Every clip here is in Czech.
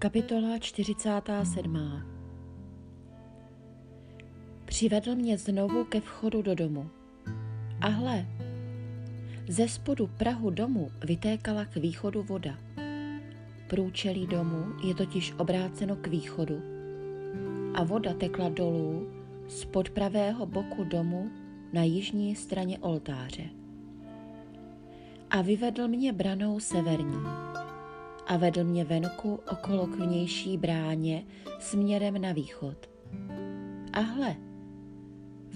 Kapitola 47. Přivedl mě znovu ke vchodu do domu. A hle, ze spodu prahu domu vytékala k východu voda. Průčelí domu je totiž obráceno k východu a voda tekla dolů spod pravého boku domu na jižní straně oltáře. A vyvedl mě branou severní a vedl mě venku okolo k vnější bráně směrem na východ. A hle,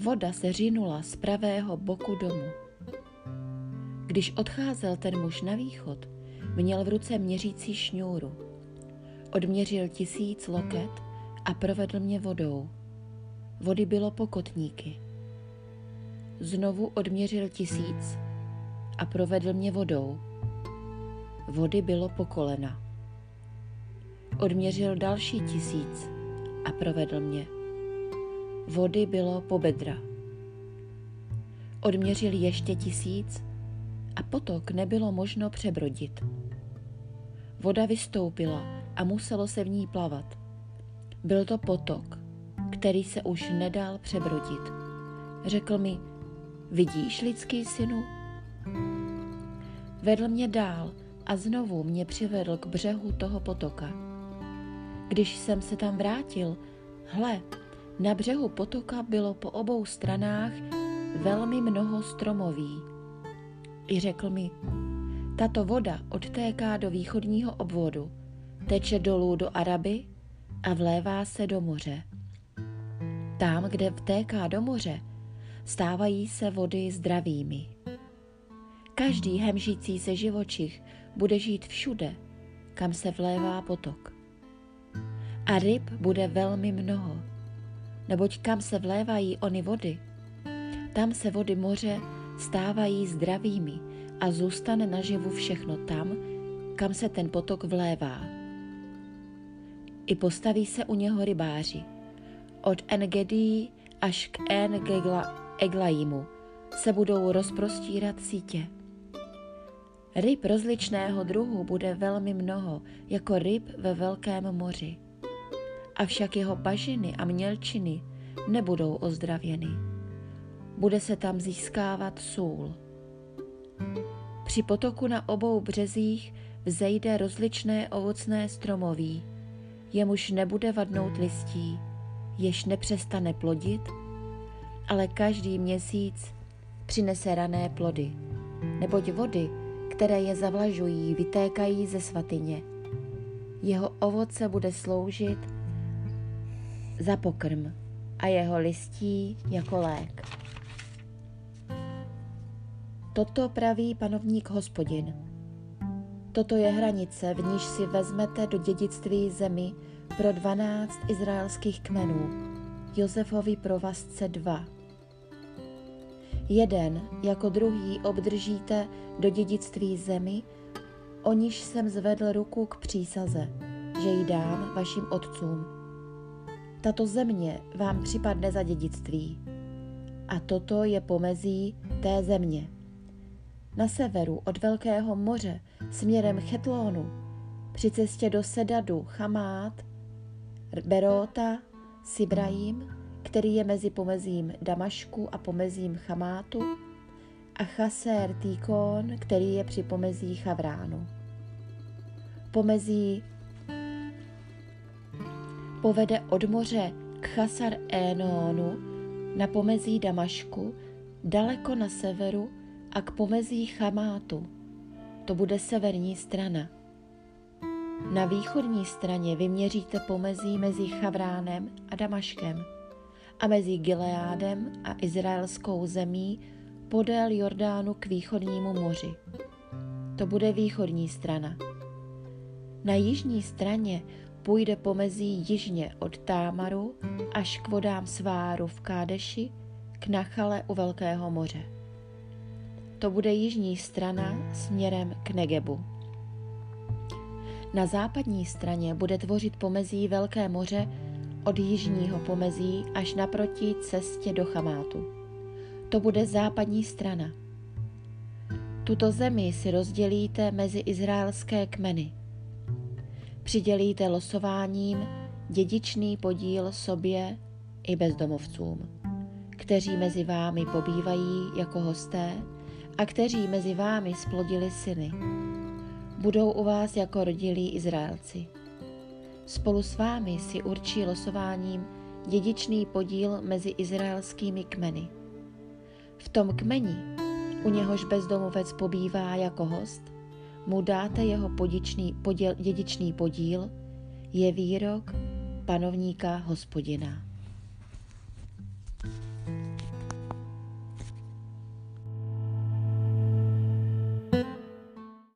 voda se řinula z pravého boku domu. Když odcházel ten muž na východ, měl v ruce měřící šňůru. Odměřil tisíc loket a provedl mě vodou. Vody bylo pokotníky. Znovu odměřil tisíc a provedl mě vodou. Vody bylo po kolena. Odměřil další tisíc a provedl mě. Vody bylo po bedra. Odměřil ještě tisíc a potok nebylo možno přebrodit. Voda vystoupila a muselo se v ní plavat. Byl to potok, který se už nedal přebrodit. Řekl mi, vidíš, lidský synu? Vedl mě dál a znovu mě přivedl k břehu toho potoka. Když jsem se tam vrátil, hle, na břehu potoka bylo po obou stranách velmi mnoho stromoví. I řekl mi, tato voda odtéká do východního obvodu, teče dolů do Araby a vlévá se do moře. Tam, kde vtéká do moře, stávají se vody zdravými. Každý hemžící se živočich bude žít všude, kam se vlévá potok. A ryb bude velmi mnoho, neboť kam se vlévají ony vody, tam se vody moře stávají zdravými a zůstane naživu všechno tam, kam se ten potok vlévá. I postaví se u něho rybáři. Od Engedii až k Eglaimu se budou rozprostírat sítě. Ryb rozličného druhu bude velmi mnoho, jako ryb ve velkém moři. Avšak jeho bažiny a mělčiny nebudou ozdravěny. Bude se tam získávat sůl. Při potoku na obou březích vzejde rozličné ovocné stromoví, jemuž nebude vadnout listí, jež nepřestane plodit, ale každý měsíc přinese rané plody, neboť vody, které je zavlažují, vytékají ze svatyně. Jeho ovoce bude sloužit za pokrm a jeho listí jako lék. Toto praví panovník hospodin. Toto je hranice, v níž si vezmete do dědictví zemi pro dvanáct izraelských kmenů, Josefovi provazce dva. Jeden jako druhý obdržíte do dědictví zemi, o níž jsem zvedl ruku k přísaze, že ji dám vašim otcům. Tato země vám připadne za dědictví. A toto je pomezí té země. Na severu od Velkého moře směrem Chetlónu, při cestě do Sedadu, Chamát, Berota, Sibraim, který je mezi pomezím Damašku a pomezím Chamátu, a Chaser Týkon, který je při pomezí Chavránu. Pomezí povede od moře k Chasar Enonu na pomezí Damašku, daleko na severu a k pomezí Chamátu. To bude severní strana. Na východní straně vyměříte pomezí mezi Chavránem a Damaškem a mezi Gileádem a izraelskou zemí podél Jordánu k východnímu moři. To bude východní strana. Na jižní straně půjde pomezí jižně od Támaru až k vodám sváru v Kádeši k Nachale u Velkého moře. To bude jižní strana směrem k Negebu. Na západní straně bude tvořit pomezí Velké moře od jižního pomezí až naproti cestě do Chamátu. To bude západní strana. Tuto zemi si rozdělíte mezi izraelské kmeny – přidělíte losováním dědičný podíl sobě i bezdomovcům, kteří mezi vámi pobývají jako hosté a kteří mezi vámi splodili syny. Budou u vás jako rodilí Izraelci. Spolu s vámi si určí losováním dědičný podíl mezi izraelskými kmeny. V tom kmeni, u něhož bezdomovec pobývá jako host, mu dáte jeho podičný, podíl, dědičný podíl, je výrok panovníka hospodina.